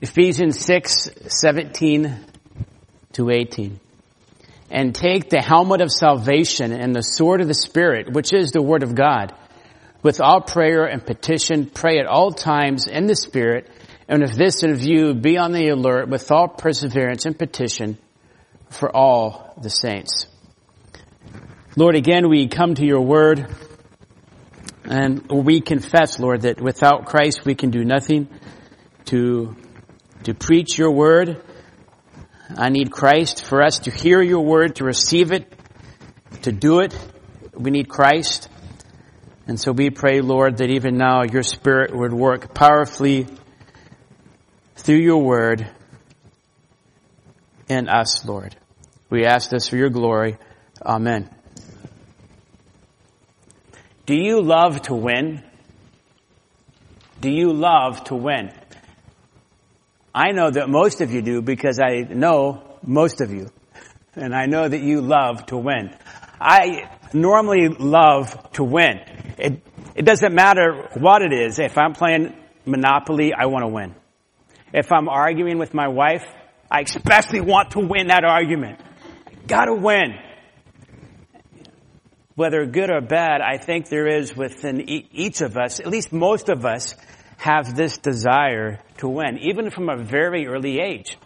Ephesians 6, 17 to 18. And take the helmet of salvation and the sword of the Spirit, which is the Word of God. With all prayer and petition, pray at all times in the Spirit, and with this in view, be on the alert with all perseverance and petition for all the saints. Lord, again, we come to your word and we confess, Lord, that without Christ we can do nothing to, to preach your word. I need Christ for us to hear your word, to receive it, to do it. We need Christ. And so we pray, Lord, that even now your spirit would work powerfully through your word in us, Lord. We ask this for your glory. Amen. Do you love to win? Do you love to win? I know that most of you do because I know most of you. And I know that you love to win. I normally love to win. It, it doesn't matter what it is. If I'm playing Monopoly, I want to win. If I'm arguing with my wife, I especially want to win that argument. Gotta win. Whether good or bad, I think there is within each of us, at least most of us, have this desire to win, even from a very early age.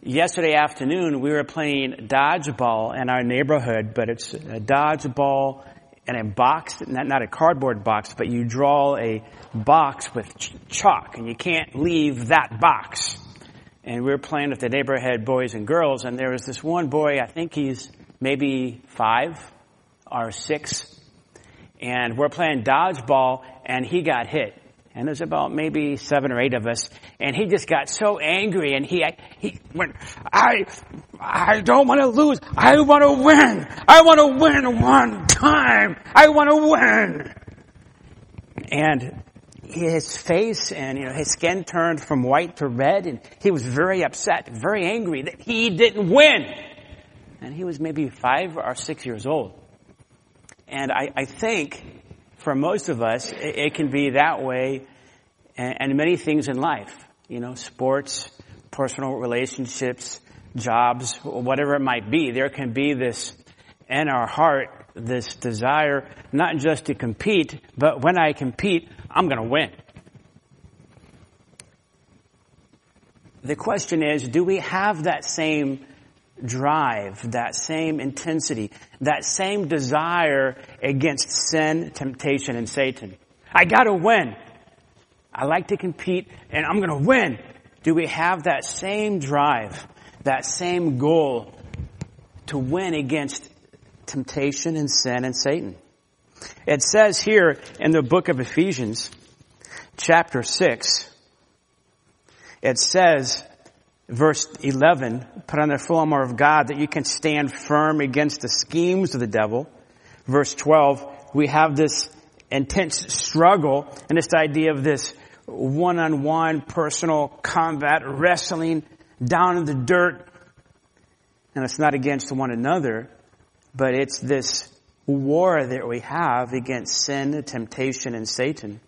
Yesterday afternoon, we were playing dodgeball in our neighborhood, but it's a dodgeball in a box, not, not a cardboard box, but you draw a box with ch- chalk and you can't leave that box. And we were playing with the neighborhood boys and girls and there was this one boy, I think he's maybe five or six, and we're playing dodgeball and he got hit. And there's about maybe seven or eight of us. And he just got so angry and he, he went, I, I don't want to lose. I want to win. I want to win one time. I want to win. And his face and you know his skin turned from white to red and he was very upset, very angry that he didn't win. And he was maybe five or six years old. And I, I think for most of us, it, it can be that way and, and many things in life. You know, sports, personal relationships, jobs, whatever it might be. There can be this in our heart, this desire not just to compete, but when I compete, I'm going to win. The question is, do we have that same drive, that same intensity, that same desire against sin, temptation, and Satan? I gotta win. I like to compete and I'm gonna win. Do we have that same drive, that same goal to win against temptation and sin and Satan? It says here in the book of Ephesians, chapter 6, it says, verse 11, put on the full armor of God that you can stand firm against the schemes of the devil. Verse 12, we have this intense struggle and this idea of this one-on-one personal combat wrestling down in the dirt. And it's not against one another, but it's this war that we have against sin, temptation, and Satan.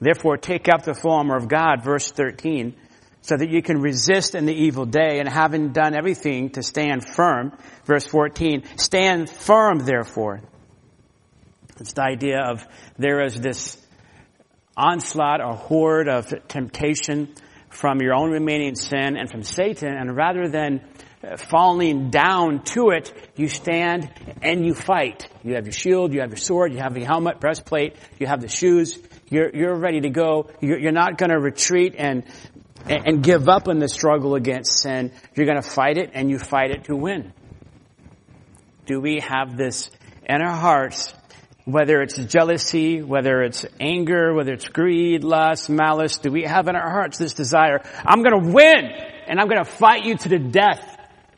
Therefore, take up the full armor of God, verse 13, so that you can resist in the evil day and having done everything to stand firm. Verse 14, stand firm therefore. It's the idea of there is this onslaught or horde of temptation from your own remaining sin and from Satan, and rather than falling down to it, you stand and you fight. You have your shield, you have your sword, you have your helmet, breastplate, you have the shoes, you're, you're ready to go. You're, you're not going to retreat and, and give up in the struggle against sin. You're going to fight it and you fight it to win. Do we have this in our hearts whether it's jealousy, whether it's anger, whether it's greed, lust, malice, do we have in our hearts this desire, I'm gonna win, and I'm gonna fight you to the death.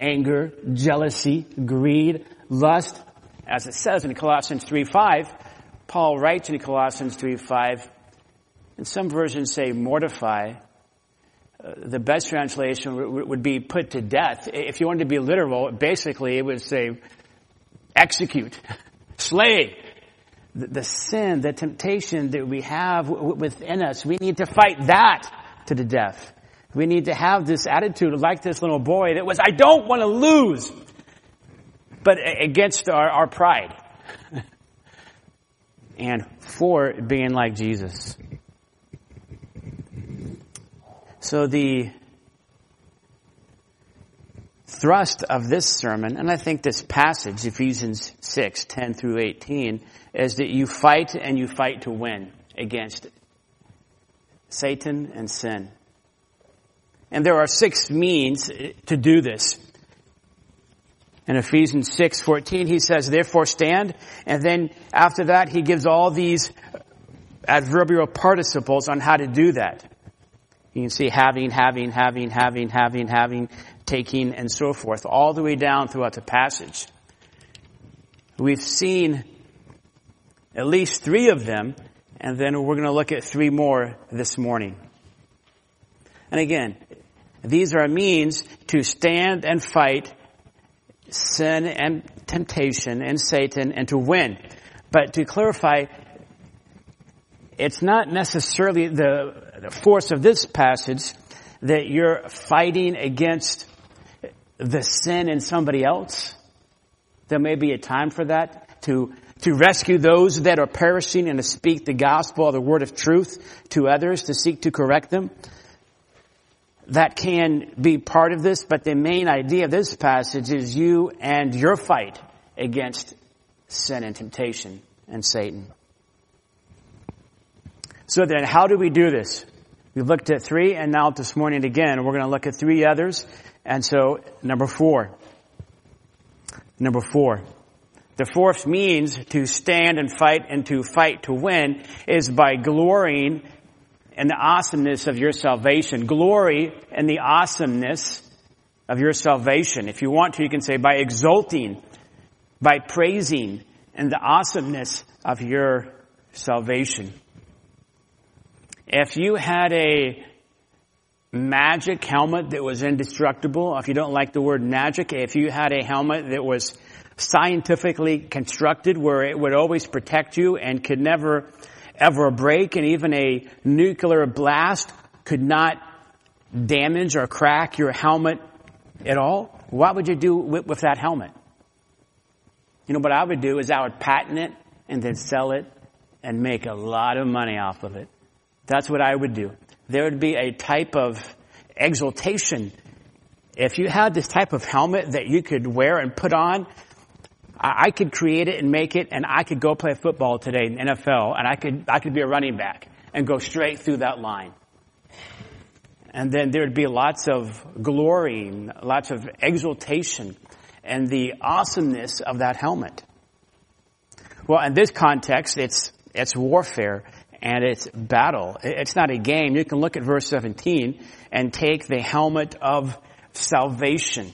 Anger, jealousy, greed, lust, as it says in Colossians 3 5, Paul writes in Colossians 3 5, and some versions say mortify. The best translation would be put to death. If you wanted to be literal, basically it would say execute, slay, the, the sin, the temptation that we have within us. We need to fight that to the death. We need to have this attitude like this little boy that was, I don't want to lose, but against our, our pride. and for being like Jesus. So the thrust of this sermon, and I think this passage, Ephesians 6, 10 through 18, is that you fight and you fight to win against Satan and sin. And there are six means eh, to do this. In Ephesians 6:14 he says therefore stand and then after that he gives all these adverbial participles on how to do that. You can see having, having, having, having, having, having, taking, and so forth, all the way down throughout the passage. We've seen at least three of them, and then we're going to look at three more this morning. And again, these are means to stand and fight sin and temptation and Satan and to win. But to clarify, it's not necessarily the, the force of this passage that you're fighting against the sin in somebody else. There may be a time for that to to rescue those that are perishing and to speak the gospel the word of truth to others to seek to correct them. That can be part of this, but the main idea of this passage is you and your fight against sin and temptation and Satan. So then, how do we do this? We've looked at three, and now this morning again, we're going to look at three others. And so, number four. Number four. The fourth means to stand and fight and to fight to win is by glorying in the awesomeness of your salvation. Glory in the awesomeness of your salvation. If you want to, you can say by exulting, by praising in the awesomeness of your salvation. If you had a magic helmet that was indestructible, if you don't like the word magic, if you had a helmet that was scientifically constructed where it would always protect you and could never ever break and even a nuclear blast could not damage or crack your helmet at all, what would you do with, with that helmet? You know, what I would do is I would patent it and then sell it and make a lot of money off of it. That's what I would do. There would be a type of exultation. If you had this type of helmet that you could wear and put on, I could create it and make it and I could go play football today in the NFL and I could, I could be a running back and go straight through that line. And then there'd be lots of glory, lots of exultation and the awesomeness of that helmet. Well, in this context, it's, it's warfare and it's battle. It's not a game. You can look at verse 17 and take the helmet of salvation.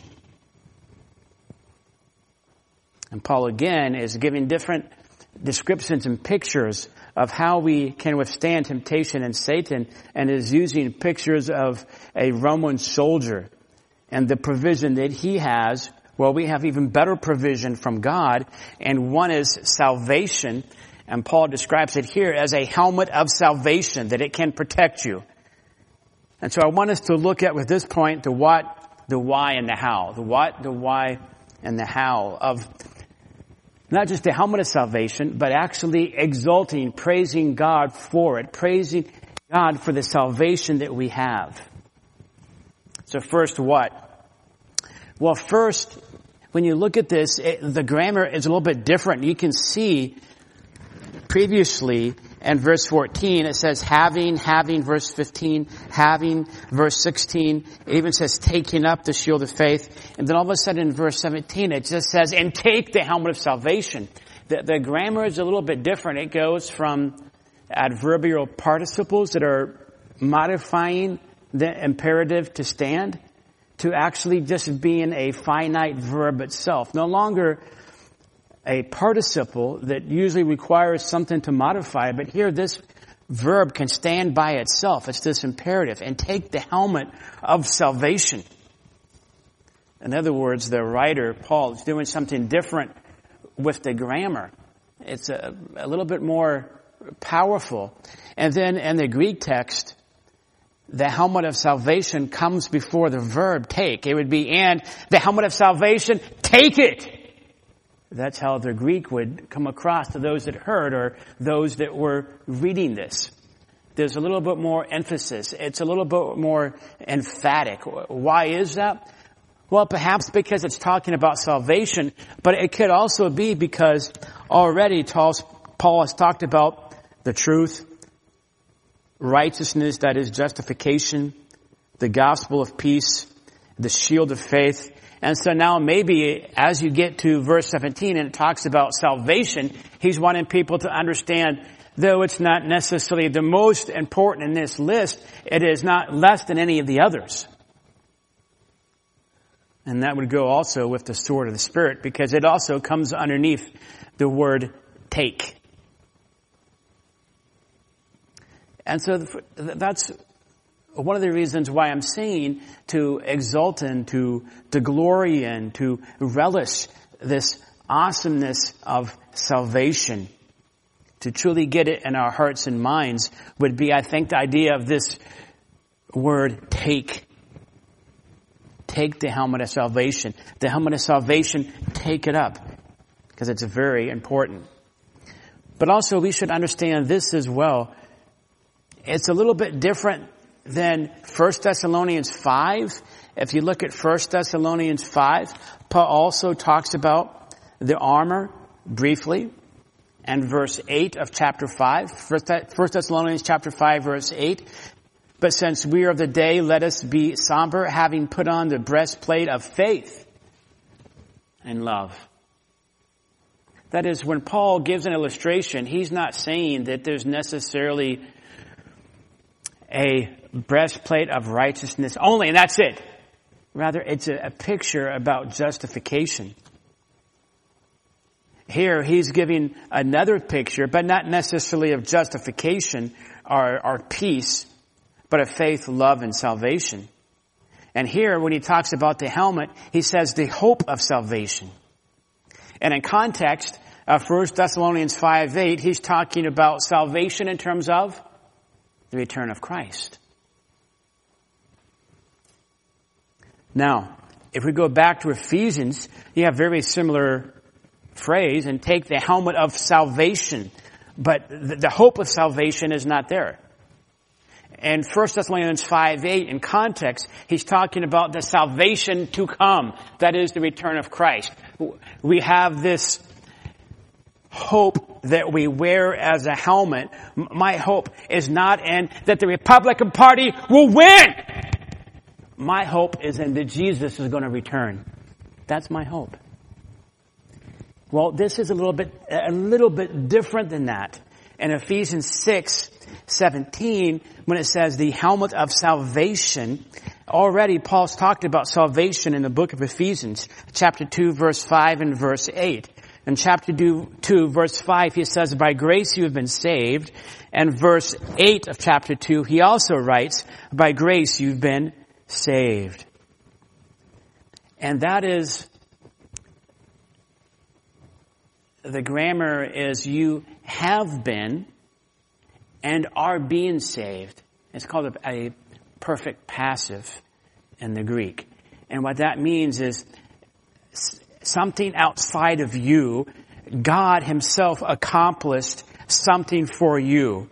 And Paul again is giving different descriptions and pictures of how we can withstand temptation and Satan and is using pictures of a Roman soldier and the provision that he has. Well, we have even better provision from God and one is salvation and Paul describes it here as a helmet of salvation, that it can protect you. And so I want us to look at with this point the what, the why, and the how. The what, the why, and the how of not just the helmet of salvation, but actually exulting, praising God for it, praising God for the salvation that we have. So first what? Well, first, when you look at this, it, the grammar is a little bit different. You can see previously in verse 14 it says having, having, verse 15, having, verse 16, it even says taking up the shield of faith. And then all of a sudden in verse 17 it just says, and take the helmet of salvation. The, the grammar is a little bit different. It goes from adverbial participles that are modifying the imperative to stand to actually just being a finite verb itself. No longer a participle that usually requires something to modify, but here this verb can stand by itself. It's this imperative. And take the helmet of salvation. In other words, the writer, Paul, is doing something different with the grammar. It's a, a little bit more powerful. And then in the Greek text, the helmet of salvation comes before the verb take. It would be, and the helmet of salvation, take it. That's how the Greek would come across to those that heard or those that were reading this. There's a little bit more emphasis. It's a little bit more emphatic. Why is that? Well, perhaps because it's talking about salvation, but it could also be because already Paul has talked about the truth, righteousness, that is justification, the gospel of peace, the shield of faith. And so now maybe as you get to verse 17 and it talks about salvation, he's wanting people to understand, though it's not necessarily the most important in this list, it is not less than any of the others. And that would go also with the sword of the Spirit because it also comes underneath the word take. And so that's one of the reasons why I'm saying to exult in, to, to glory in, to relish this awesomeness of salvation. To truly get it in our hearts and minds would be, I think, the idea of this word take. Take the helmet of salvation. The helmet of salvation, take it up. Because it's very important. But also we should understand this as well it's a little bit different than 1 Thessalonians 5. If you look at 1 Thessalonians 5, Paul also talks about the armor briefly. And verse 8 of chapter 5, 1 Thessalonians chapter 5 verse 8, but since we are of the day, let us be somber, having put on the breastplate of faith and love. That is, when Paul gives an illustration, he's not saying that there's necessarily a breastplate of righteousness only, and that's it. Rather, it's a, a picture about justification. Here, he's giving another picture, but not necessarily of justification or, or peace, but of faith, love, and salvation. And here, when he talks about the helmet, he says the hope of salvation. And in context of 1 Thessalonians 5, 8, he's talking about salvation in terms of the return of Christ. Now, if we go back to Ephesians, you have very similar phrase and take the helmet of salvation, but the hope of salvation is not there. And 1 Thessalonians 5, 8, in context, he's talking about the salvation to come. That is the return of Christ. We have this hope that we wear as a helmet. My hope is not in that the Republican Party will win. My hope is in that Jesus is going to return. That's my hope. Well, this is a little bit, a little bit different than that. In Ephesians 6, 17, when it says the helmet of salvation, already Paul's talked about salvation in the book of Ephesians, chapter 2, verse 5 and verse 8. In chapter 2, verse 5, he says, by grace you have been saved. And verse 8 of chapter 2, he also writes, by grace you've been saved. And that is, the grammar is you have been and are being saved. It's called a, a perfect passive in the Greek. And what that means is something outside of you, God himself accomplished something for you.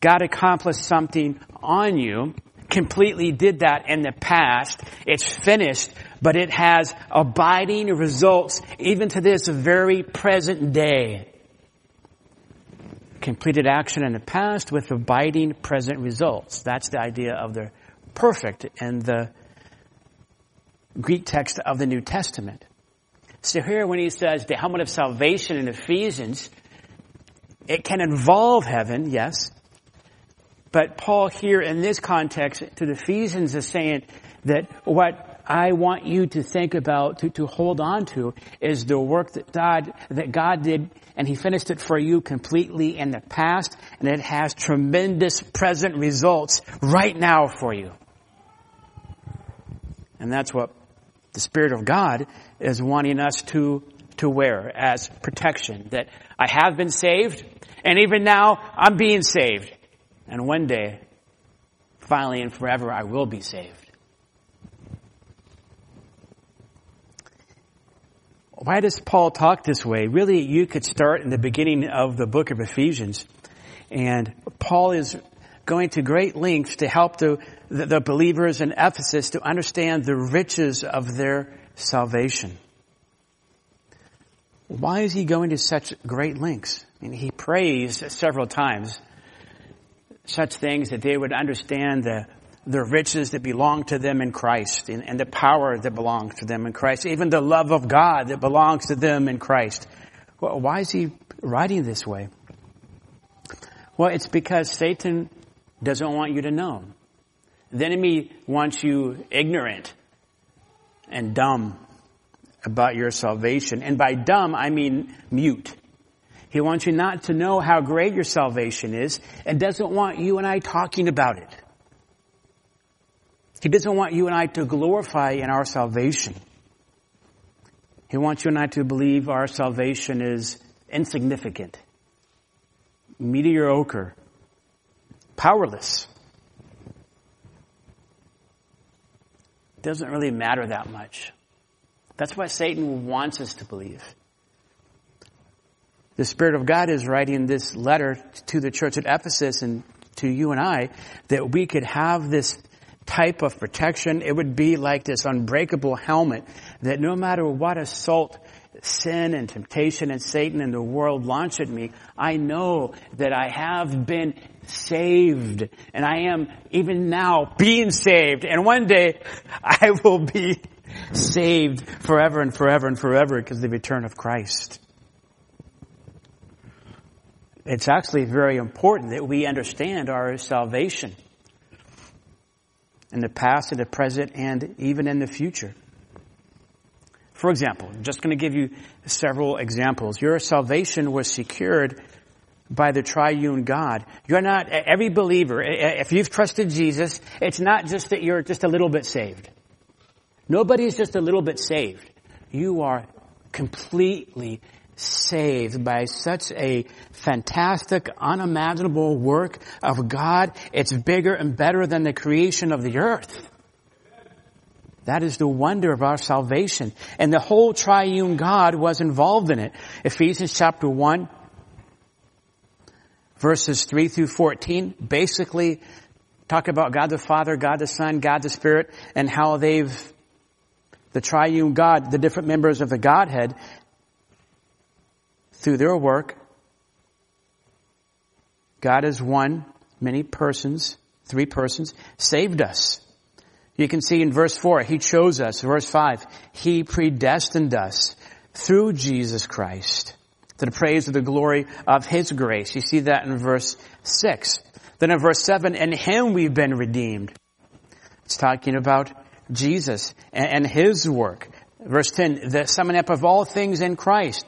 God accomplished something on you, completely did that in the past. It's finished, but it has abiding results even to this very present day. Completed action in the past with abiding present results. That's the idea of the perfect in the Greek text of the New Testament. So here when he says the helmet of salvation in Ephesians, it can involve heaven, yes. But Paul here in this context to the Ephesians is saying that what I want you to think about, to, to hold on to, is the work that God, that God did, and He finished it for you completely in the past, and it has tremendous present results right now for you. And that's what the Spirit of God is wanting us to, to wear as protection. That I have been saved, and even now I'm being saved. And one day, finally and forever I will be saved. Why does Paul talk this way? Really, you could start in the beginning of the book of Ephesians. And Paul is going to great lengths to help the, the, the believers in Ephesus to understand the riches of their salvation. Why is he going to such great lengths? I mean, he prays several times such things that they would understand the, the riches that belong to them in Christ and, and the power that belongs to them in Christ, even the love of God that belongs to them in Christ. Well, why is he writing this way? Well, it's because Satan doesn't want you to know. The enemy wants you ignorant and dumb about your salvation. And by dumb, I mean mute. He wants you not to know how great your salvation is and doesn't want you and I talking about it. He doesn't want you and I to glorify in our salvation. He wants you and I to believe our salvation is insignificant, mediocre, powerless. Doesn't really matter that much. That's what Satan wants us to believe. The Spirit of God is writing this letter to the church at Ephesus and to you and I that we could have this type of protection. It would be like this unbreakable helmet that no matter what assault sin and temptation and Satan and the world launch at me, I know that I have been saved and I am even now being saved and one day I will be saved forever and forever and forever because of the return of Christ. It's actually very important that we understand our salvation in the past, in the present, and even in the future. For example, I'm just going to give you several examples. Your salvation was secured by the triune God. You're not, every believer, eh, eh, if you've trusted Jesus, it's not just that you're just a little bit saved. Nobody's just a little bit saved. You are completely saved by such a fantastic, unimaginable work of God. It's bigger and better than the creation of the earth. That is the wonder of our salvation. And the whole triune God was involved in it. Ephesians chapter 1, verses 3 through 14, basically talk about God the Father, God the Son, God the Spirit, and how they've the triune God, the different members of the Godhead, through their work, God is one, many persons, three persons, saved us. You can see in verse 4, He chose us. Verse 5, He predestined us through Jesus Christ to the praise of the glory of His grace. You see that in verse 6. Then in verse 7, in Him we've been redeemed. It's talking about Jesus and his work. Verse 10, the summing up of all things in Christ.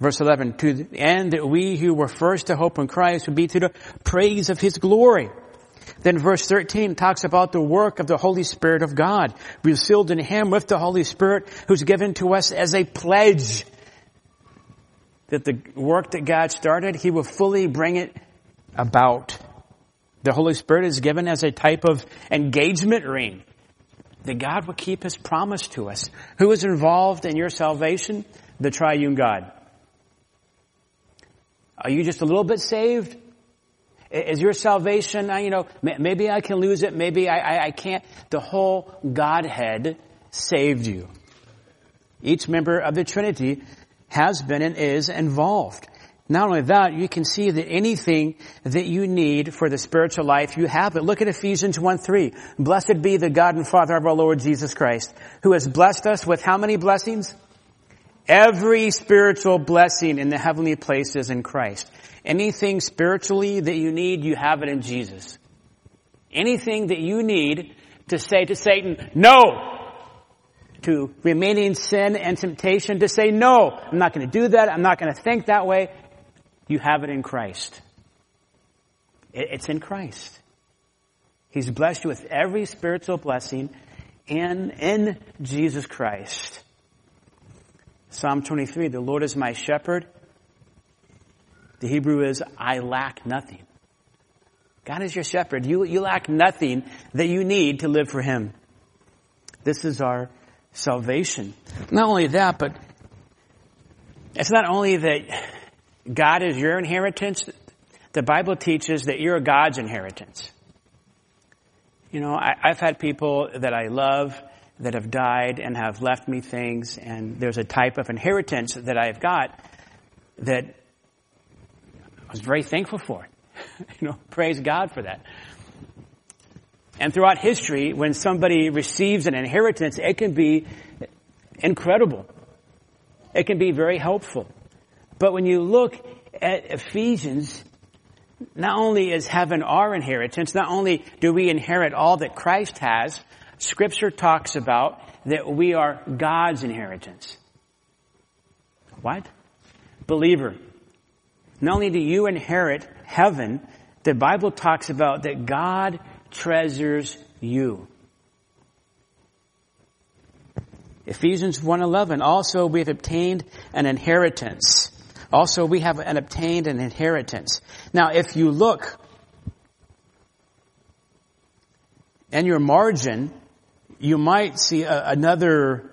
Verse 11, to the end that we who were first to hope in Christ would be to the praise of his glory. Then verse 13 talks about the work of the Holy Spirit of God. We're sealed in him with the Holy Spirit who's given to us as a pledge that the work that God started, he will fully bring it about. The Holy Spirit is given as a type of engagement ring that God will keep His promise to us. Who is involved in your salvation? The triune God. Are you just a little bit saved? Is your salvation, uh, you know, maybe I can lose it, maybe I, I, I can't. The whole Godhead saved you. Each member of the Trinity has been and is involved. Not only that, you can see that anything that you need for the spiritual life, you have it. Look at Ephesians 1 3. Blessed be the God and Father of our Lord Jesus Christ, who has blessed us with how many blessings? Every spiritual blessing in the heavenly places in Christ. Anything spiritually that you need, you have it in Jesus. Anything that you need to say to Satan, no! To remaining sin and temptation, to say, no, I'm not going to do that, I'm not going to think that way. You have it in Christ. It's in Christ. He's blessed you with every spiritual blessing in, in Jesus Christ. Psalm 23, the Lord is my shepherd. The Hebrew is, I lack nothing. God is your shepherd. You, you lack nothing that you need to live for Him. This is our salvation. Not only that, but it's not only that God is your inheritance, the Bible teaches that you're God's inheritance. You know, I, have had people that I love that have died and have left me things, and there's a type of inheritance that I've got that I was very thankful for. you know, praise God for that. And throughout history, when somebody receives an inheritance, it can be incredible. It can be very helpful. But when you look at Ephesians, not only is heaven our inheritance, not only do we inherit all that Christ has, scripture talks about that we are God's inheritance. What? Believer. Not only do you inherit heaven, the Bible talks about that God treasures you. Ephesians 1:11 also we have obtained an inheritance. Also we have an obtained an inheritance. Now if you look in your margin, you might see a, another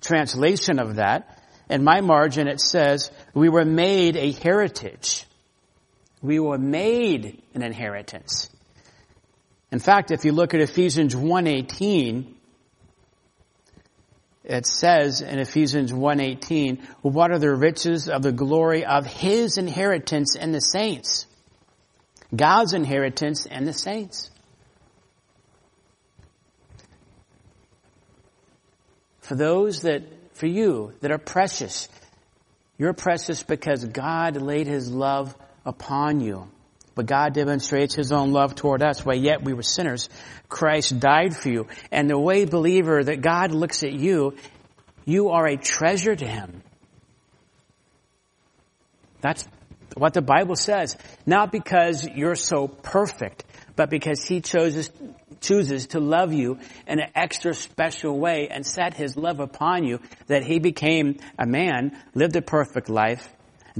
translation of that. In my margin it says, we were made a heritage. We were made an inheritance. In fact, if you look at Ephesians 1:18, it says in Ephesians 1:18, what are the riches of the glory of his inheritance in the saints? God's inheritance in the saints. For those that, for you, that are precious, you're precious because God laid his love upon you. But God demonstrates His own love toward us. While yet we were sinners, Christ died for you. And the way, believer, that God looks at you, you are a treasure to Him. That's what the Bible says. Not because you're so perfect, but because He chooses, chooses to love you in an extra special way and set His love upon you that He became a man, lived a perfect life,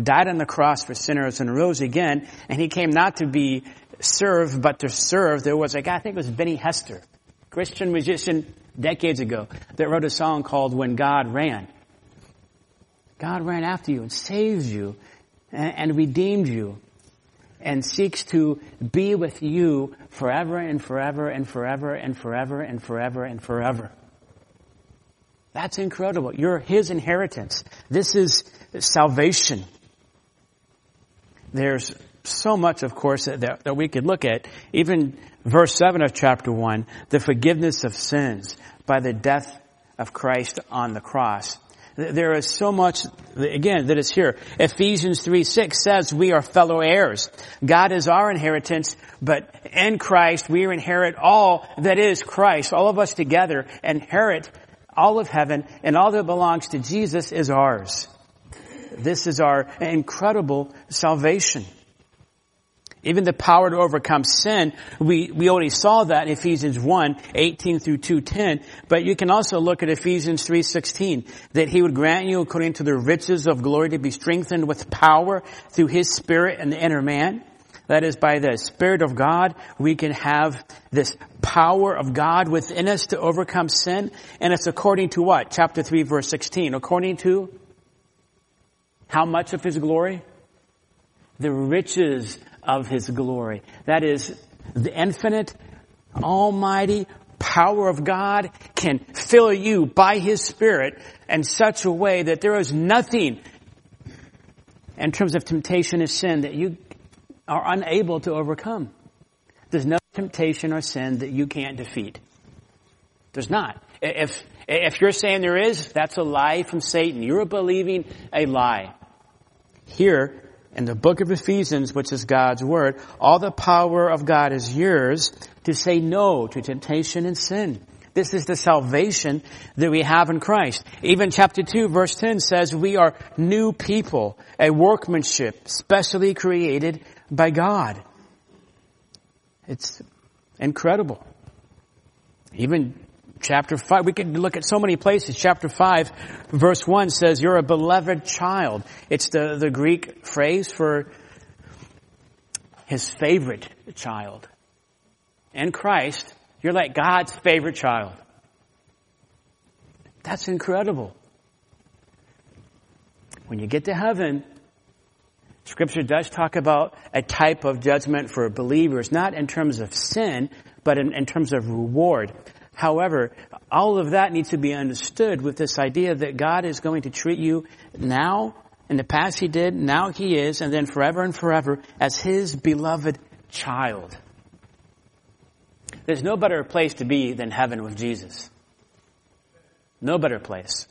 died on the cross for sinners and rose again. And he came not to be served, but to serve. There was a guy, I think it was Benny Hester, Christian musician decades ago, that wrote a song called When God Ran. God ran after you and saved you and, and redeemed you and seeks to be with you forever and forever and forever and forever and forever and forever. That's incredible. You're His inheritance. This is salvation. There's so much, of course, that, that we could look at. Even verse 7 of chapter 1, the forgiveness of sins by the death of Christ on the cross. There is so much, again, that is here. Ephesians 3, 6 says we are fellow heirs. God is our inheritance, but in Christ we inherit all that is Christ. All of us together inherit all of heaven and all that belongs to Jesus is ours. This is our incredible salvation. Even the power to overcome sin, we, we already saw that in Ephesians 1, 18 through 2.10, but you can also look at Ephesians 3.16, that He would grant you according to the riches of glory to be strengthened with power through His Spirit and the inner man. That is by the Spirit of God, we can have this power of God within us to overcome sin, and it's according to what? Chapter 3 verse 16. According to how much of His glory? The riches of His glory. That is, the infinite, almighty power of God can fill you by His Spirit in such a way that there is nothing in terms of temptation and sin that you are unable to overcome. There's no temptation or sin that you can't defeat. There's not. If, if you're saying there is, that's a lie from Satan. You're believing a lie. Here, in the book of Ephesians, which is God's Word, all the power of God is yours to say no to temptation and sin. This is the salvation that we have in Christ. Even chapter 2 verse 10 says we are new people, a workmanship specially created by God. It's incredible. Even chapter 5, we can look at so many places. Chapter 5, verse 1 says, You're a beloved child. It's the, the Greek phrase for his favorite child. In Christ, you're like God's favorite child. That's incredible. When you get to heaven, Scripture does talk about a type of judgment for believers, not in terms of sin, but in, in terms of reward. However, all of that needs to be understood with this idea that God is going to treat you now, in the past He did, now He is, and then forever and forever as His beloved child. There's no better place to be than heaven with Jesus. No better place.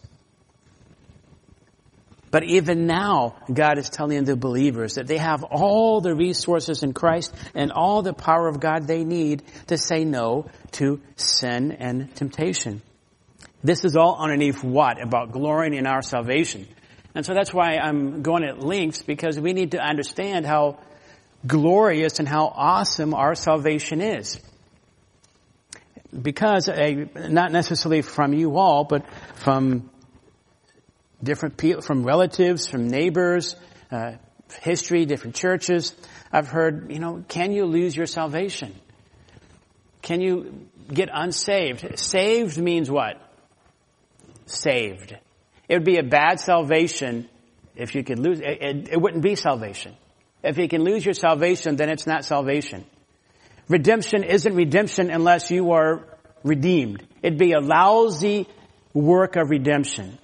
But even now, God is telling the believers that they have all the resources in Christ and all the power of God they need to say no to sin and temptation. This is all underneath what? About glorying in our salvation. And so that's why I'm going at lengths because we need to understand how glorious and how awesome our salvation is. Because, uh, not necessarily from you all, but from different people, from relatives, from neighbors, uh, history, different churches. I've heard, you know, can you lose your salvation? Can you get unsaved? Saved means what? Saved. It would be a bad salvation if you could lose, it, it, it wouldn't be salvation. If you can lose your salvation, then it's not salvation. Redemption isn't redemption unless you are redeemed. It'd be a lousy work of redemption.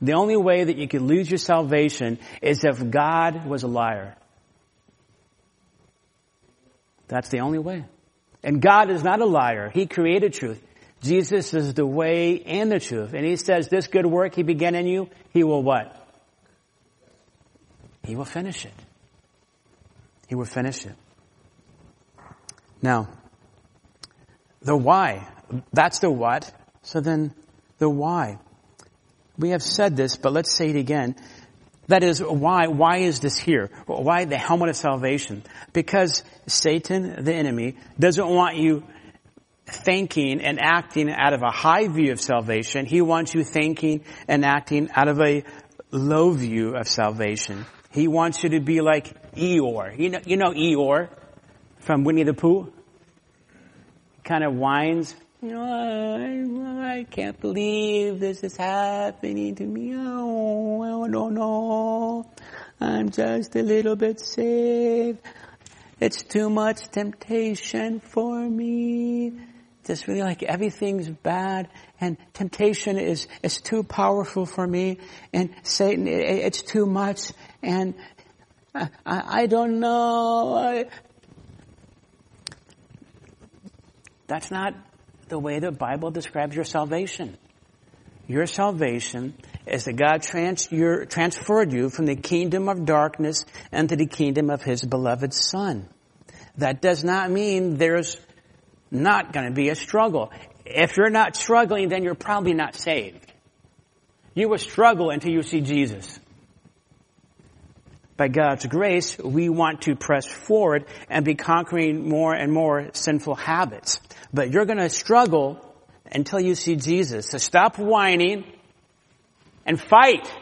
The only way that you could lose your salvation is if God was a liar. That's the only way. And God is not a liar. He created truth. Jesus is the way and the truth. And he says this good work he began in you, he will what? He will finish it. He will finish it. Now, the why. That's the what. So then, the why. We have said this, but let's say it again. That is, why, why is this here? Why the helmet of salvation? Because Satan, the enemy, doesn't want you thinking and acting out of a high view of salvation. He wants you thinking and acting out of a low view of salvation. He wants you to be like Eeyore. You know, you know Eeyore from Winnie the Pooh? Kind of whines you know, I, I can't believe this is happening to me. Oh, I don't know. I'm just a little bit saved. It's too much temptation for me. Just really like everything's bad and temptation is, is too powerful for me and Satan, it, it's too much and I, I don't know. I, that's not the way the Bible describes your salvation. Your salvation is that God trans- your, transferred you from the kingdom of darkness into the kingdom of His beloved Son. That does not mean there's not going to be a struggle. If you're not struggling, then you're probably not saved. You will struggle until you see Jesus. By God's grace, we want to press forward and be conquering more and more sinful habits. But you're going to struggle until you see Jesus. So stop whining and fight.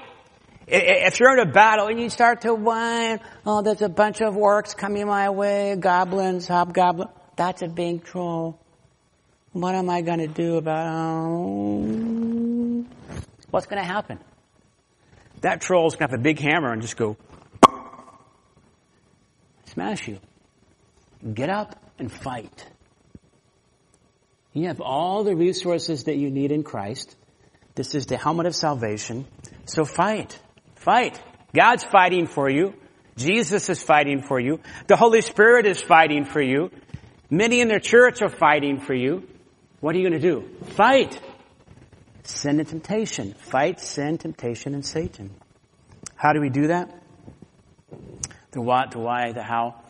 If you're in a battle and you start to whine, oh, there's a bunch of orcs coming my way, goblins, hobgoblins, that's a big troll. What am I going to do about it? What's going to happen? That troll's going to have a big hammer and just go smash you. Get up and fight. You have all the resources that you need in Christ. This is the helmet of salvation. So fight. Fight. God's fighting for you. Jesus is fighting for you. The Holy Spirit is fighting for you. Many in the church are fighting for you. What are you going to do? Fight. Sin and temptation. Fight sin, temptation, and Satan. How do we do that? The what, the why, the how.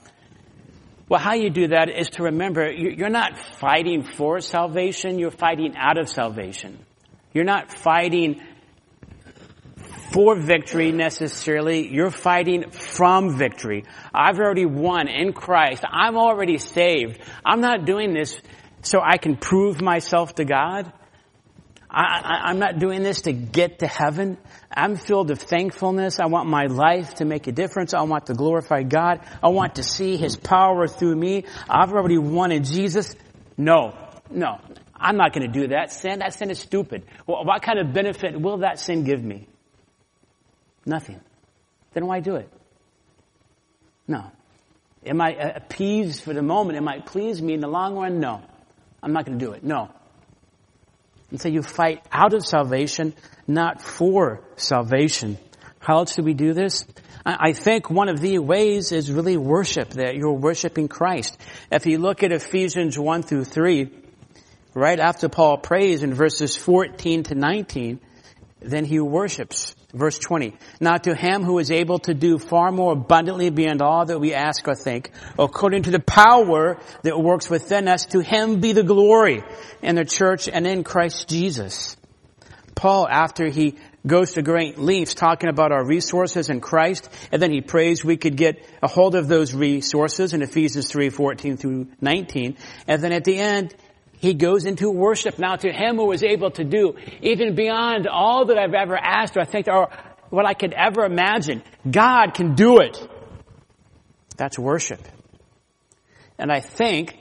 Well, how you do that is to remember you're not fighting for salvation, you're fighting out of salvation. You're not fighting for victory necessarily, you're fighting from victory. I've already won in Christ. I'm already saved. I'm not doing this so I can prove myself to God. I, am not doing this to get to heaven. I'm filled with thankfulness. I want my life to make a difference. I want to glorify God. I want to see His power through me. I've already wanted Jesus. No, no, I'm not going to do that sin. That sin is stupid. Well, what kind of benefit will that sin give me? Nothing. Then why do it? No. It might appease for the moment. It might please me in the long run. No. I'm not going to do it. No. And so you fight out of salvation, not for salvation. How else do we do this? I think one of the ways is really worship, that you're worshiping Christ. If you look at Ephesians 1 through 3, right after Paul prays in verses 14 to 19, then he worships. Verse 20. Now to him who is able to do far more abundantly beyond all that we ask or think, according to the power that works within us, to him be the glory in the church and in Christ Jesus. Paul, after he goes to great lengths talking about our resources in Christ, and then he prays we could get a hold of those resources in Ephesians 3, 14 through 19. And then at the end, he goes into worship now to him who is able to do even beyond all that I've ever asked or I think or what I could ever imagine. God can do it. That's worship. And I think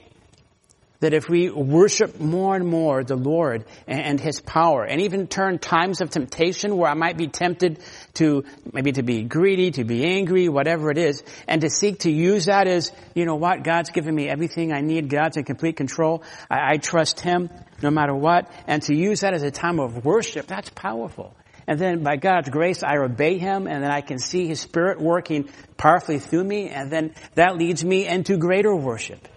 that if we worship more and more the Lord and His power, and even turn times of temptation where I might be tempted to maybe to be greedy, to be angry, whatever it is, and to seek to use that as, you know what, God's given me everything I need, God's in complete control, I, I trust Him no matter what, and to use that as a time of worship, that's powerful. And then by God's grace, I obey Him and then I can see His Spirit working powerfully through me and then that leads me into greater worship.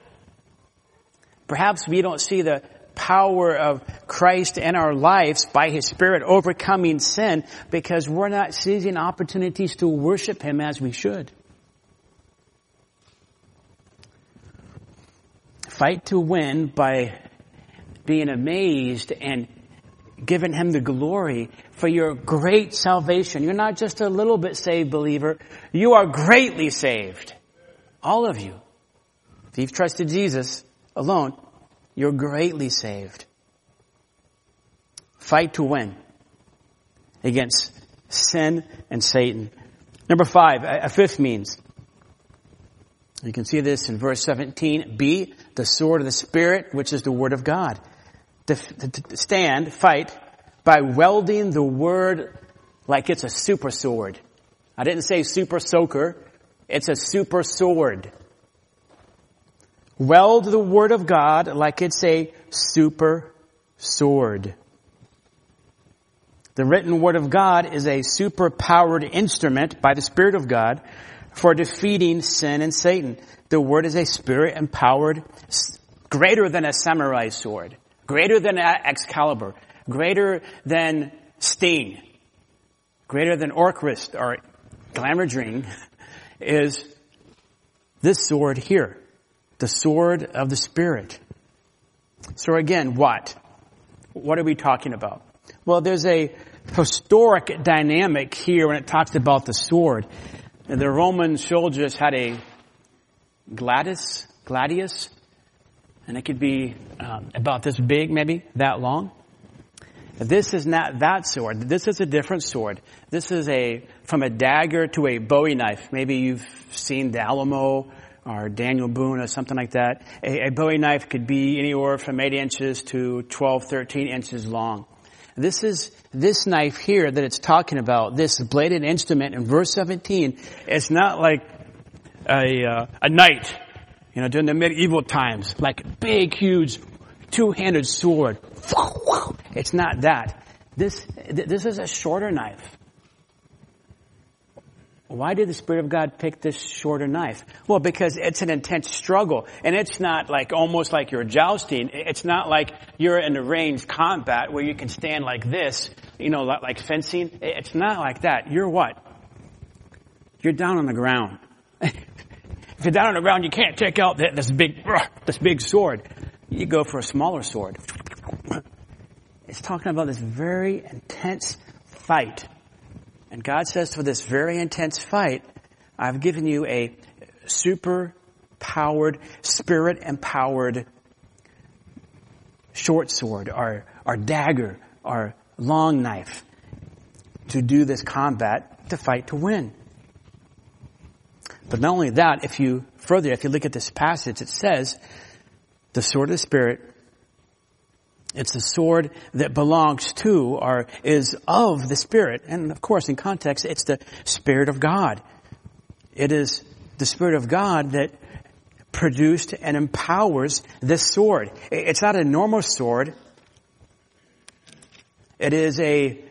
Perhaps we don't see the power of Christ in our lives by His Spirit overcoming sin because we're not seizing opportunities to worship Him as we should. Fight to win by being amazed and giving Him the glory for your great salvation. You're not just a little bit saved believer. You are greatly saved. All of you. If you've trusted Jesus, alone, you're greatly saved. Fight to win against sin and Satan. Number five, a fifth means. You can see this in verse 17. Be the sword of the Spirit, which is the Word of God. Stand, fight, by welding the Word like it's a super sword. I didn't say super soaker. It's a super sword. Weld the Word of God like it's a super sword. The written Word of God is a super powered instrument by the Spirit of God for defeating sin and Satan. The Word is a Spirit empowered, greater than a samurai sword, greater than Excalibur, greater than Sting, greater than Orcrist or Glamdring is this sword here the sword of the Spirit. So again, what? What are we talking about? Well, there's a historic dynamic here when it talks about the sword. The Roman soldiers had a gladius, gladius, and it could be um, about this big, maybe that long. This is not that sword. This is a different sword. This is a from a dagger to a Bowie knife. Maybe you've seen the Alamo or Daniel Boone or something like that. A, a Bowie knife could be anywhere from 8 inches to 12, 13 inches long. This is, this knife here that it's talking about, this bladed instrument in verse 17, it's not like a, uh, a knight, you know, during the medieval times, like big, huge, two-handed sword. It's not that. This, this is a shorter knife. Why did the Spirit of God pick this shorter knife? Well, because it's an intense struggle. And it's not like almost like you're jousting. It's not like you're in a ranged combat where you can stand like this, you know, like fencing. It's not like that. You're what? You're down on the ground. if you're down on the ground, you can't take out this big, this big sword. You go for a smaller sword. It's talking about this very intense fight and God says for this very intense fight, I've given you a super powered, spirit empowered short sword our, or dagger our long knife to do this combat, to fight to win. But not only that, if you further, if you look at this passage, it says, the sword of the Spirit, it's the sword that belongs to or is of the Spirit. And of course, in context, it's the Spirit of God. It is the Spirit of God that produced and empowers this sword. It's not a normal sword. It is a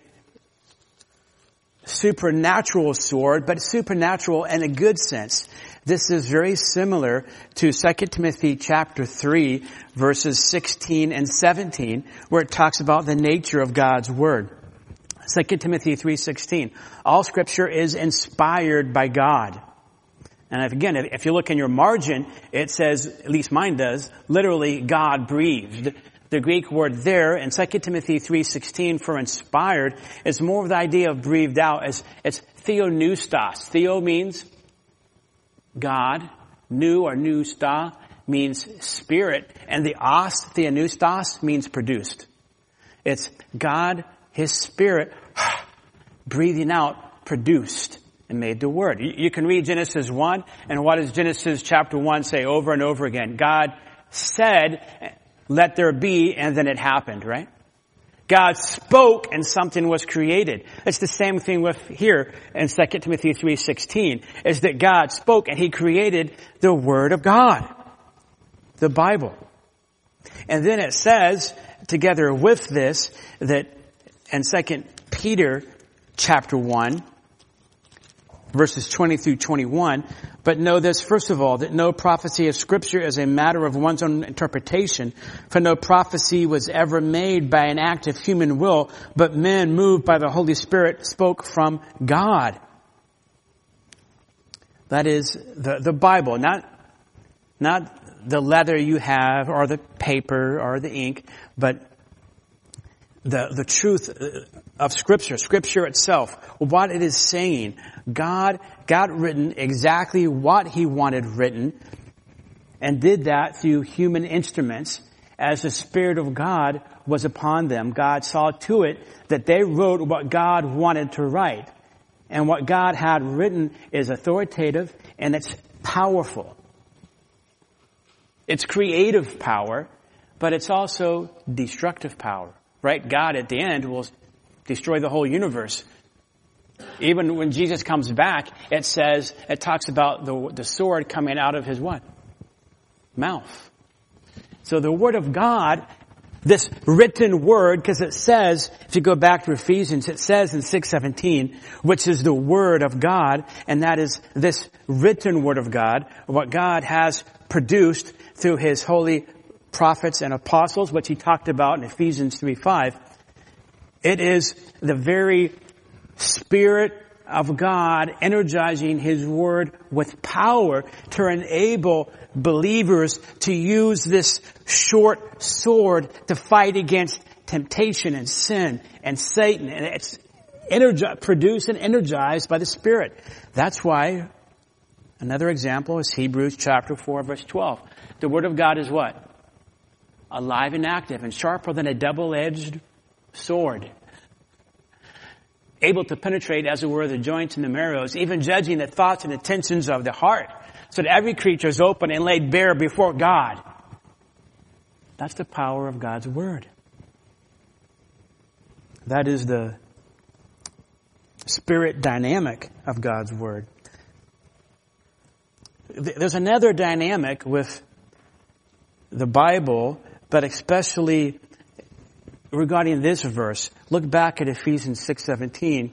supernatural sword, but supernatural in a good sense. This is very similar to 2 Timothy chapter 3 verses 16 and 17 where it talks about the nature of God's word. 2 Timothy 3:16 All scripture is inspired by God. And again, if you look in your margin, it says, at least mine does, literally God breathed. The Greek word there in 2 Timothy 3.16 for inspired is more of the idea of breathed out as it's theopneustos. Theo means God. New or pneusta means spirit. And the os, theopneustos, means produced. It's God, His Spirit, breathing out, produced and made the Word. You can read Genesis 1, and what does Genesis chapter 1 say over and over again? God said, let there be, and then it happened, right? God spoke and something was created. It's the same thing with here in 2 Timothy 3.16, is that God spoke and He created the Word of God. The Bible. And then it says, together with this, that in 2 Peter chapter 1, verses 20 through 21. But know this, first of all, that no prophecy of scripture is a matter of one's own interpretation, for no prophecy was ever made by an act of human will, but men moved by the Holy Spirit spoke from God. That is the, the Bible, not, not the leather you have or the paper or the ink, but the, the truth uh, of scripture, scripture itself, what it is saying. God got written exactly what he wanted written and did that through human instruments as the Spirit of God was upon them. God saw to it that they wrote what God wanted to write. And what God had written is authoritative and it's powerful. It's creative power, but it's also destructive power right? God at the end will destroy the whole universe. Even when Jesus comes back, it says, it talks about the, the sword coming out of his what? Mouth. So the word of God, this written word, because it says, if you go back to Ephesians, it says in 617, which is the word of God, and that is this written word of God, what God has produced through his holy prophets and apostles, which he talked about in Ephesians 3 5. It is the very Spirit of God energizing His Word with power to enable believers to use this short sword to fight against temptation and sin and Satan. And it's energi- produced and energized by the Spirit. That's why another example is Hebrews chapter 4 verse 12. The Word of God is what? alive and active and sharper than a double-edged sword. Able to penetrate, as it were, the joints and the marrows, even judging the thoughts and intentions of the heart, so that every creature is open and laid bare before God. That's the power of God's Word. That is the spirit dynamic of God's Word. There's another dynamic with the Bible but especially regarding this verse, look back at Ephesians 6:17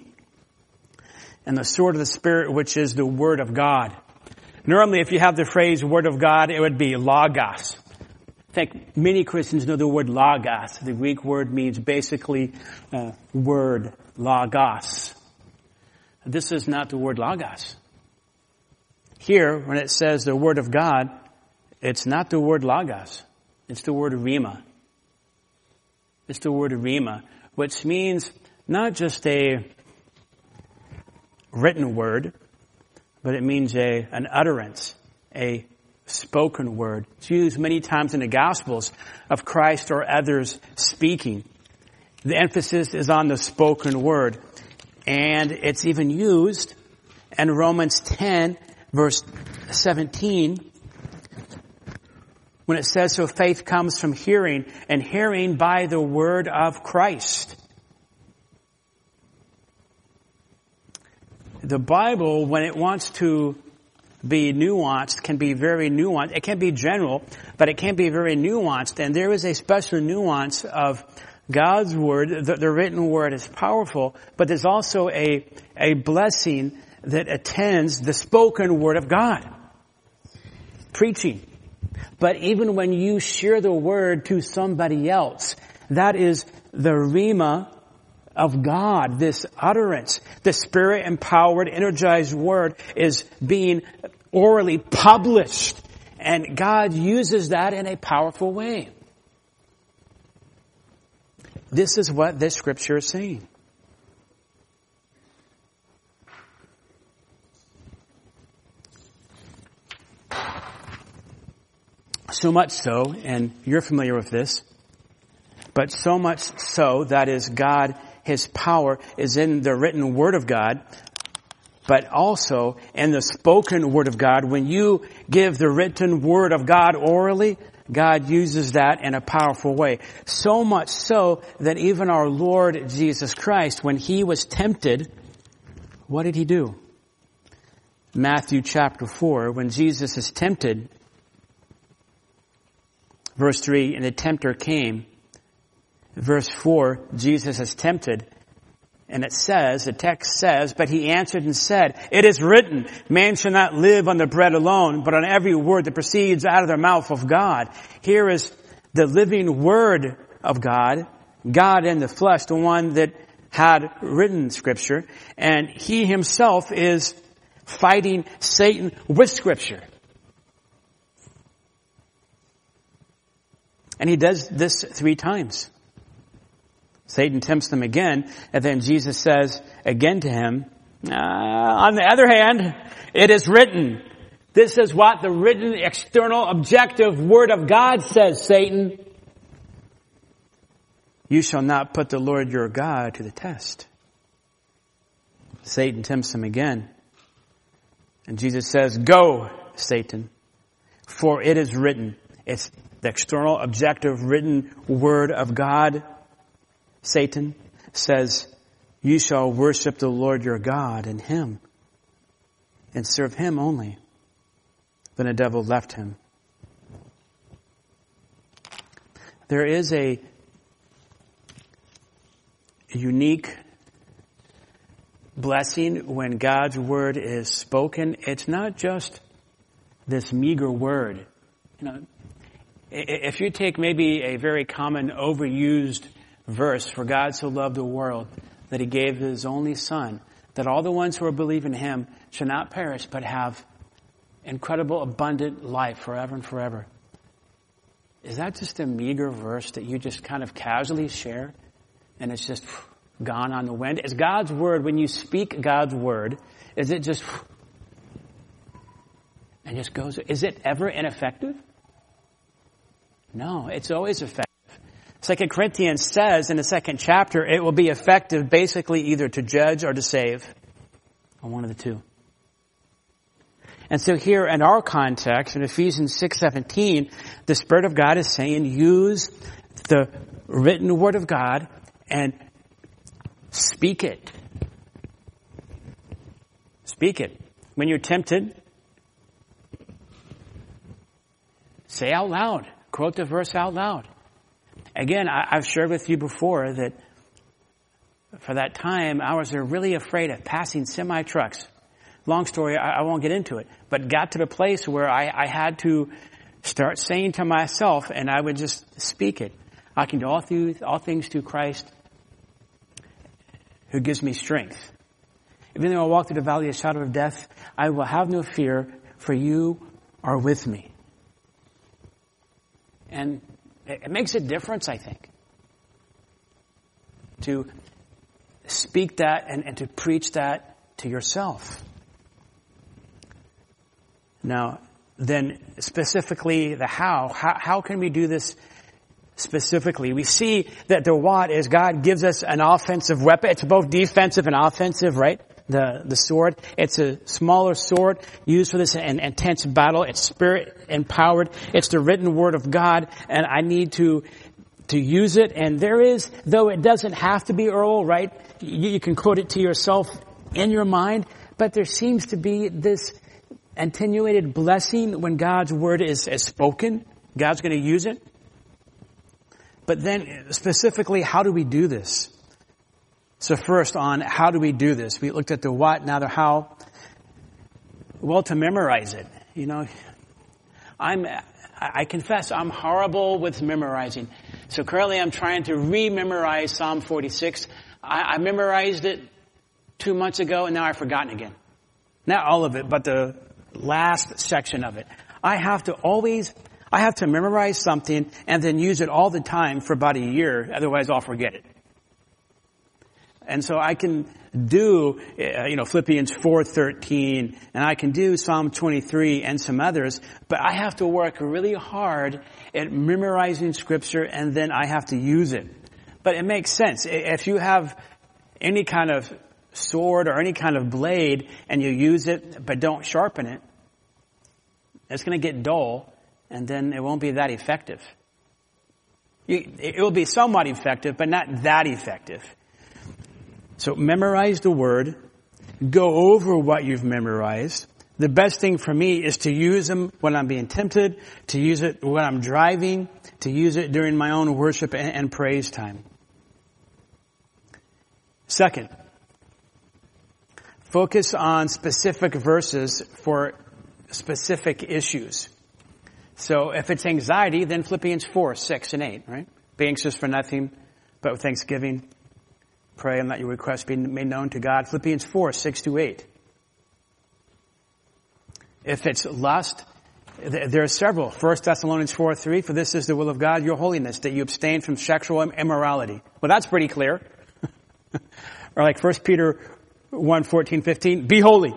and the sword of the spirit which is the word of God. Normally if you have the phrase word of God, it would be logos. I think many Christians know the word logos. The Greek word means basically uh, word, logos. This is not the word logos. Here, when it says the word of God, it's not the word logos. It's the word rhema. It's the word rhema, which means not just a written word, but it means a, an utterance, a spoken word. It's used many times in the Gospels of Christ or others speaking. The emphasis is on the spoken word. And it's even used in Romans 10 verse 17 when it says, so faith comes from hearing and hearing by the word of Christ. The Bible, when it wants to be nuanced, can be very nuanced. It can be general, but it can be very nuanced. And there is a special nuance of God's word. The, the written word is powerful, but there's also a, a blessing that attends the spoken word of God. Preaching. But even when you share the word to somebody else, that is the rhema of God, this utterance, the spirit empowered, energized word is being orally published. And God uses that in a powerful way. This is what this scripture is saying. So much so, and you're familiar with this, but so much so that is God, His power is in the written Word of God, but also in the spoken Word of God. When you give the written Word of God orally, God uses that in a powerful way. So much so that even our Lord Jesus Christ, when He was tempted, what did He do? Matthew chapter 4, when Jesus is tempted, Verse 3, and the tempter came. Verse 4, Jesus is tempted. And it says, the text says, but he answered and said, it is written, man shall not live on the bread alone, but on every word that proceeds out of the mouth of God. Here is the living word of God, God in the flesh, the one that had written scripture, and he himself is fighting Satan with scripture. And he does this three times. Satan tempts them again, and then Jesus says again to him, uh, on the other hand, it is written. This is what the written external objective word of God says, Satan. You shall not put the Lord your God to the test. Satan tempts him again. And Jesus says, go, Satan, for it is written. It's the external, objective, written word of God, Satan says, you shall worship the Lord your God and Him and serve Him only. Then the devil left him. There is a unique blessing when God's word is spoken. It's not just this meager word. You know, if you take maybe a very common overused verse, for God so loved the world that he gave his only son, that all the ones who believe in him shall not perish but have incredible abundant life forever and forever. Is that just a meager verse that you just kind of casually share and it's just gone on the wind? Is God's word, when you speak God's word, is it just and just goes, is it ever ineffective? No, it's always effective. Second Corinthians says in the second chapter, it will be effective basically either to judge or to save, or one of the two. And so here in our context, in Ephesians 6:17, the Spirit of God is saying, use the written word of God and speak it. Speak it. When you're tempted, say out loud. Quote the verse out loud. Again, I, have shared with you before that for that time, I was really afraid of passing semi trucks. Long story, I, I, won't get into it, but got to the place where I, I had to start saying to myself, and I would just speak it. I can do all, through, all things through Christ who gives me strength. Even though I walk through the valley of shadow of death, I will have no fear, for you are with me. And it makes a difference, I think, to speak that and, and to preach that to yourself. Now, then specifically the how, how, how can we do this specifically. We see that the what is God gives us an offensive weapon. It's both defensive and offensive, right? The, the sword. It's a smaller sword used for this an intense battle. It's spirit empowered. It's the written word of God and I need to, to use it. And there is, though it doesn't have to be Earl, right? You, you can quote it to yourself in your mind, but there seems to be this attenuated blessing when God's word is, is spoken. God's going to use it. But then specifically, how do we do this? So first on how do we do this? We looked at the what, now the how. Well, to memorize it. You know, I'm, I confess I'm horrible with memorizing. So currently I'm trying to re-memorize Psalm 46. I, I memorized it two months ago and now I've forgotten again. Not all of it, but the last section of it. I have to always, I have to memorize something and then use it all the time for about a year, otherwise I'll forget it. And so I can do, uh, you know, Philippians 4.13 and I can do Psalm 23 and some others, but I have to work really hard at memorizing scripture and then I have to use it. But it makes sense. If you have any kind of sword or any kind of blade and you use it but don't sharpen it, it's going to get dull and then it won't be that effective. It will be somewhat effective, but not that effective. So memorize the word, go over what you've memorized. The best thing for me is to use them when I'm being tempted, to use it when I'm driving, to use it during my own worship and, and praise time. Second, focus on specific verses for specific issues. So if it's anxiety, then Philippians 4, 6, and 8, right? Be anxious for nothing, but with thanksgiving, pray and let your requests be made known to God. Philippians 4, 6 to 8. If it's lust, there are several. 1 Thessalonians 4, 3, for this is the will of God, your holiness, that you abstain from sexual immorality. Well, that's pretty clear. or like 1 Peter 1, 14, 15, be holy.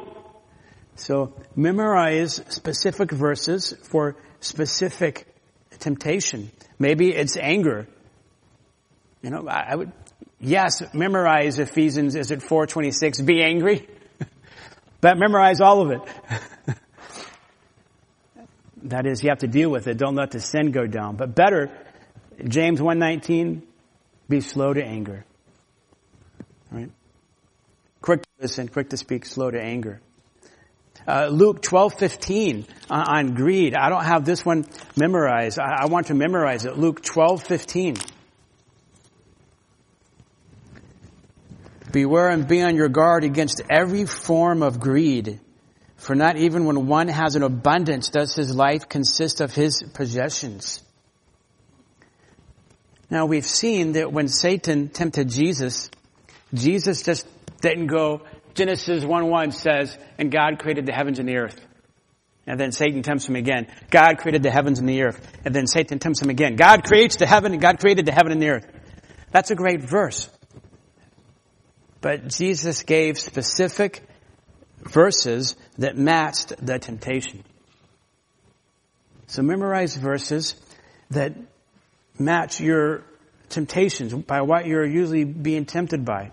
So memorize specific verses for specific temptation. Maybe it's anger. You know, I, I would, yes, memorize Ephesians, is it 426, be angry? but memorize all of it. that is, you have to deal with it. Don't let the sin go down. But better, James 119, be slow to anger. Right? Quick to listen, quick to speak, slow to anger. Uh, Luke 12:15 uh, on greed. I don't have this one memorized. I, I want to memorize it. Luke 12:15. Beware and be on your guard against every form of greed. For not even when one has an abundance does his life consist of his possessions. Now we've seen that when Satan tempted Jesus, Jesus just didn't go, Genesis 1-1 says, and God created the heavens and the earth. And then Satan tempts him again. God created the heavens and the earth. And then Satan tempts him again. God creates the heaven and God created the heaven and the earth. That's a great verse. But Jesus gave specific verses that matched the temptation. So memorize verses that match your temptations by what you're usually being tempted by.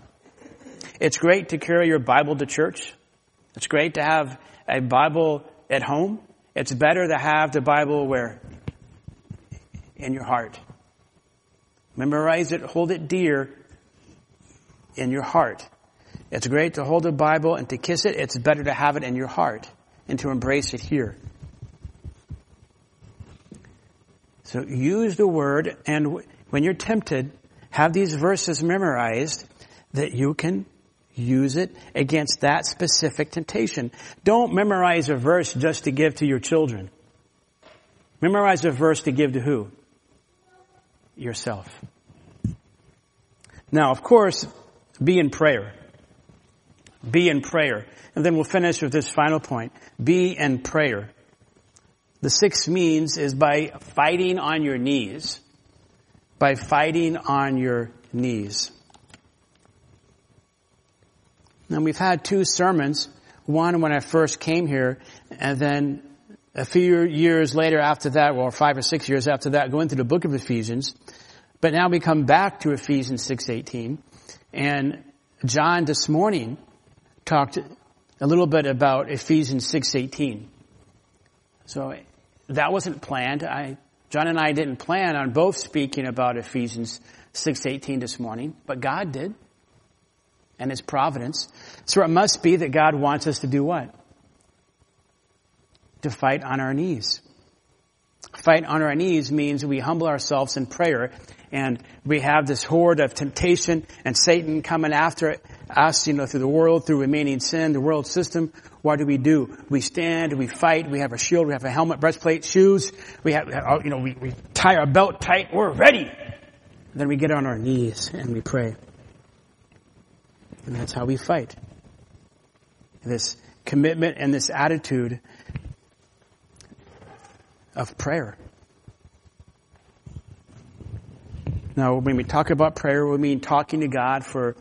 It's great to carry your Bible to church. It's great to have a Bible at home. It's better to have the Bible where? In your heart. Memorize it, hold it dear in your heart. It's great to hold the Bible and to kiss it. It's better to have it in your heart and to embrace it here. So use the word and when you're tempted, have these verses memorized that you can use it against that specific temptation. Don't memorize a verse just to give to your children. Memorize a verse to give to who? Yourself. Now, of course, be in prayer. Be in prayer. And then we'll finish with this final point. Be in prayer. The sixth means is by fighting on your knees. By fighting on your knees. Now we've had two sermons. One when I first came here, and then a few years later after that, or five or six years after that, going through the book of Ephesians. But now we come back to Ephesians 6.18 and John this morning talked a little bit about Ephesians 6.18. So that wasn't planned. I, John and I didn't plan on both speaking about Ephesians 6.18 this morning, but God did. And His providence. So it must be that God wants us to do what? To fight on our knees. Fight on our knees means we humble ourselves in prayer and we have this horde of temptation and Satan coming after us, you know, through the world, through remaining sin, the world system. What do we do? We stand, we fight, we have a shield, we have a helmet, breastplate, shoes, we have, uh, you know, we, we tie our belt tight, we're ready. Then we get on our knees and we pray. And that's how we fight. This commitment and this attitude of prayer. Now, when we talk about prayer, we mean talking to God for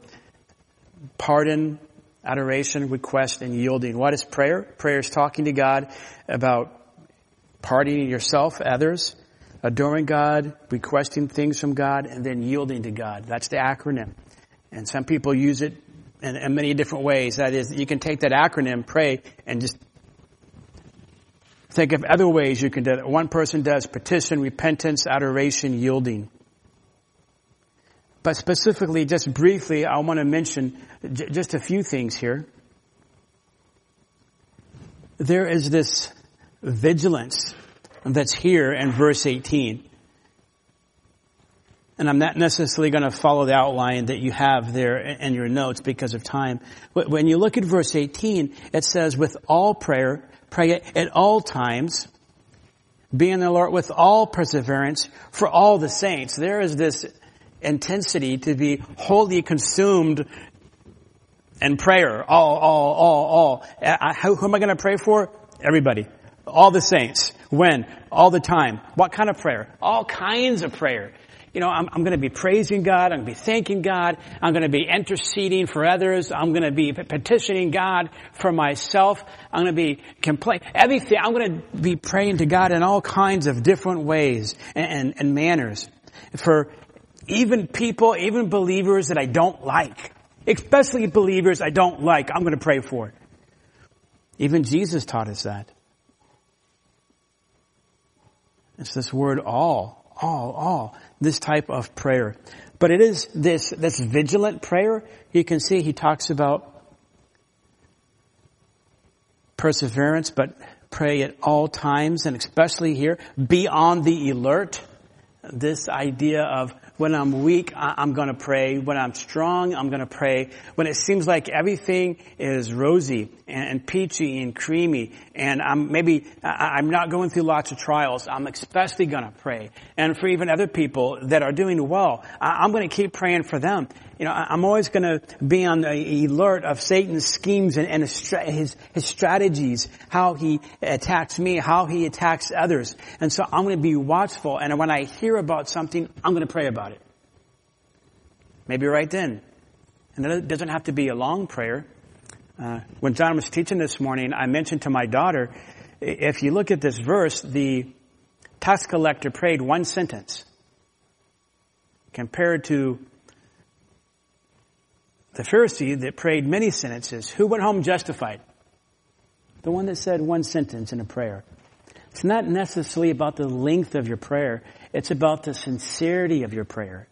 pardon, adoration, request, and yielding. What is prayer? Prayer is talking to God about pardoning yourself, others, adoring God, requesting things from God, and then yielding to God. That's the acronym. And some people use it in, in many different ways. That is, you can take that acronym, pray, and just think of other ways you can do it. One person does petition, repentance, adoration, yielding. But specifically, just briefly, I want to mention j- just a few things here. There is this vigilance that's here in verse 18. And I'm not necessarily going to follow the outline that you have there in your notes because of time. But when you look at verse 18, it says, with all prayer, pray at all times, be in the Lord with all perseverance for all the saints. There is this intensity to be wholly consumed in prayer. All, all, all, all. Uh, I, who, who am I going to pray for? Everybody. All the saints. When? All the time. What kind of prayer? All kinds of prayer. You know, I'm, I'm going to be praising God. I'm going to be thanking God. I'm going to be interceding for others. I'm going to be petitioning God for myself. I'm going to be complaining. Everything. I'm going to be praying to God in all kinds of different ways and, and, and manners. For even people, even believers that I don't like, especially believers I don't like, I'm going to pray for. Even Jesus taught us that. It's this word all, all, all, this type of prayer. But it is this, this vigilant prayer. You can see he talks about perseverance, but pray at all times and especially here, be on the alert. This idea of when I'm weak, I'm going to pray. When I'm strong, I'm going to pray. When it seems like everything is rosy and, peachy and creamy, and I'm maybe I'm not going through lots of trials, I'm especially going to pray. And for even other people that are doing well, I'm going to keep praying for them. You know, I'm always going to be on the alert of Satan's schemes and, and his, his strategies, how he attacks me, how he attacks others. And so I'm going to be watchful. And when I hear about something, I'm going to pray about it. Maybe right then. And it doesn't have to be a long prayer. Uh, when John was teaching this morning, I mentioned to my daughter, if you look at this verse, the tax collector prayed one sentence compared to the Pharisee that prayed many sentences. Who went home justified? The one that said one sentence in a prayer. It's not necessarily about the length of your prayer. It's about the sincerity of your prayer.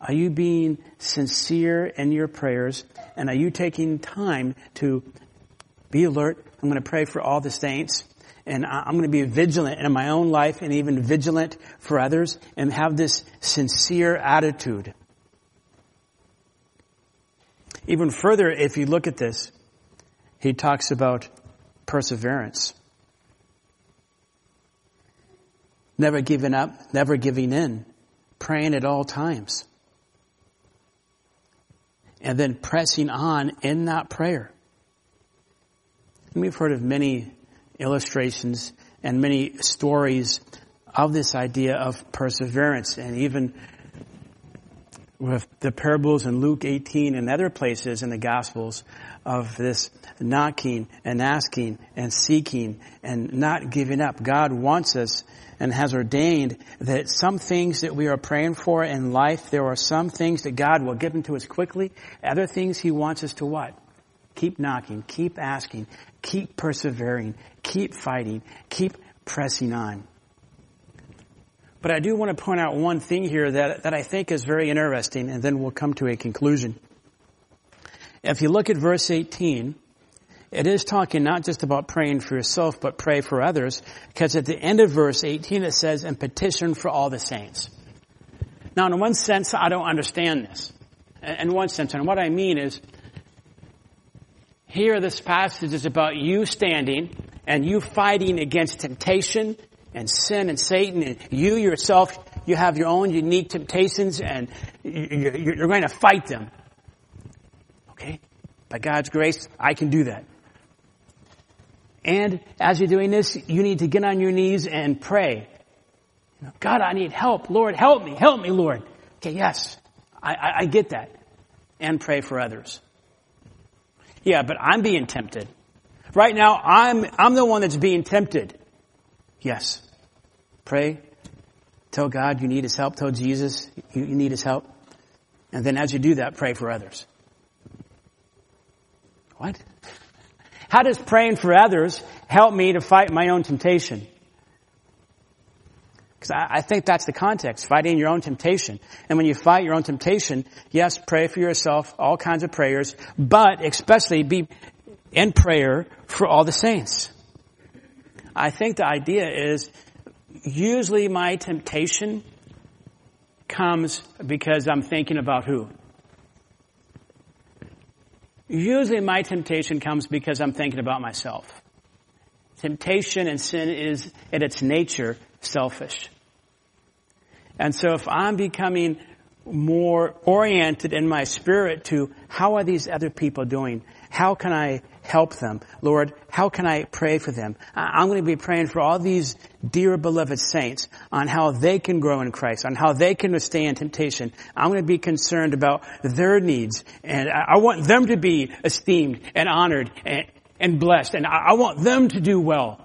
Are you being sincere in your prayers? And are you taking time to be alert? I'm going to pray for all the saints. And I'm going to be vigilant in my own life and even vigilant for others and have this sincere attitude. Even further, if you look at this, he talks about perseverance. Never giving up, never giving in, praying at all times and then pressing on in that prayer. And we've heard of many illustrations and many stories of this idea of perseverance and even with the parables in Luke 18 and other places in the Gospels of this knocking and asking and seeking and not giving up. God wants us and has ordained that some things that we are praying for in life, there are some things that God will give to us quickly. Other things He wants us to what? Keep knocking, keep asking, keep persevering, keep fighting, keep pressing on. But I do want to point out one thing here that, that I think is very interesting, and then we'll come to a conclusion. If you look at verse 18, it is talking not just about praying for yourself, but pray for others, because at the end of verse 18 it says, and petition for all the saints. Now in one sense, I don't understand this. In one sense, and what I mean is, here this passage is about you standing and you fighting against temptation and sin and Satan and you yourself, you have your own unique temptations and you're going to fight them. Okay? By God's grace, I can do that. And as you're doing this, you need to get on your knees and pray. God, I need help. Lord, help me. Help me, Lord. Okay, yes. I, I, I get that. And pray for others. Yeah, but I'm being tempted. Right now, I'm, I'm the one that's being tempted. Yes. Pray. Tell God you need His help. Tell Jesus you, need His help. And then as you do that, pray for others. What? How does praying for others help me to fight my own temptation? Because I, I, think that's the context, fighting your own temptation. And when you fight your own temptation, yes, pray for yourself, all kinds of prayers, but especially be in prayer for all the saints. I think the idea is usually my temptation comes because I'm thinking about who? Usually my temptation comes because I'm thinking about myself. Temptation and sin is at its nature selfish. And so if I'm becoming more oriented in my spirit to how are these other people doing? How can I help them? Lord, how can I pray for them? I'm going to be praying for all these dear beloved saints on how they can grow in Christ, on how they can withstand temptation. I'm going to be concerned about their needs and I want them to be esteemed and honored and, blessed and I want them to do well.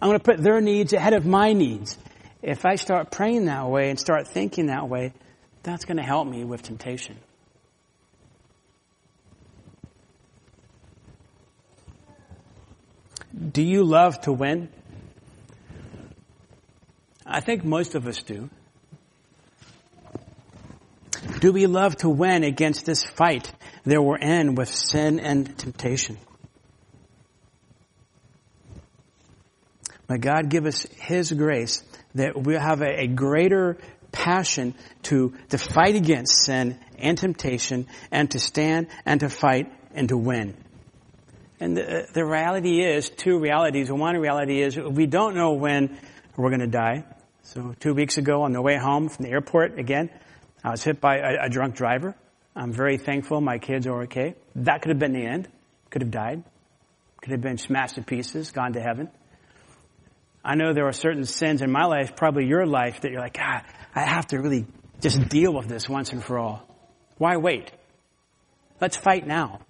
I'm going to put their needs ahead of my needs. If I start praying that way and start thinking that way, that's going to help me with temptation. Do you love to win? I think most of us do. Do we love to win against this fight that we're in with sin and temptation? May God give us His grace that we'll have a, a greater passion to, to fight against sin and temptation and to stand and to fight and to win. And the, uh, the reality is, two realities. One reality is we don't know when we're going to die. So two weeks ago on the way home from the airport, again, I was hit by a, a drunk driver. I'm very thankful my kids are okay. That could have been the end. Could have died. Could have been smashed to pieces, gone to heaven. I know there are certain sins in my life, probably your life, that you're like, God, I have to really just deal with this once and for all. Why wait? Let's fight now.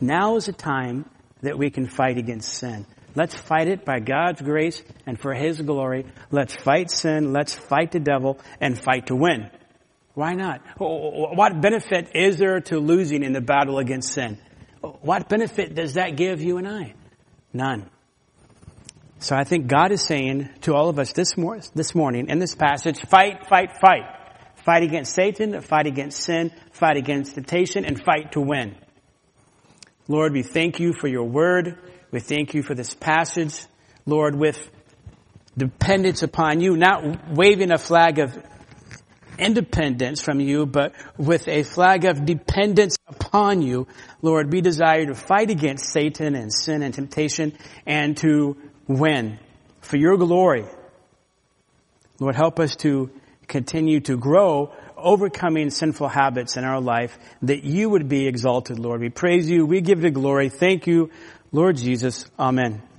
Now is the time that we can fight against sin. Let's fight it by God's grace and for His glory. Let's fight sin. Let's fight the devil and fight to win. Why not? What benefit is there to losing in the battle against sin? What benefit does that give you and I? None. So I think God is saying to all of us this, mor- this morning in this passage, fight, fight, fight. Fight against Satan, fight against sin, fight against temptation, and fight to win. Lord, we thank you for your word. We thank you for this passage. Lord, with dependence upon you, not waving a flag of independence from you, but with a flag of dependence upon you. Lord, we desire to fight against Satan and sin and temptation and to win for your glory. Lord, help us to continue to grow overcoming sinful habits in our life, that you would be exalted, Lord. We praise you. We give you glory. Thank you, Lord Jesus. Amen.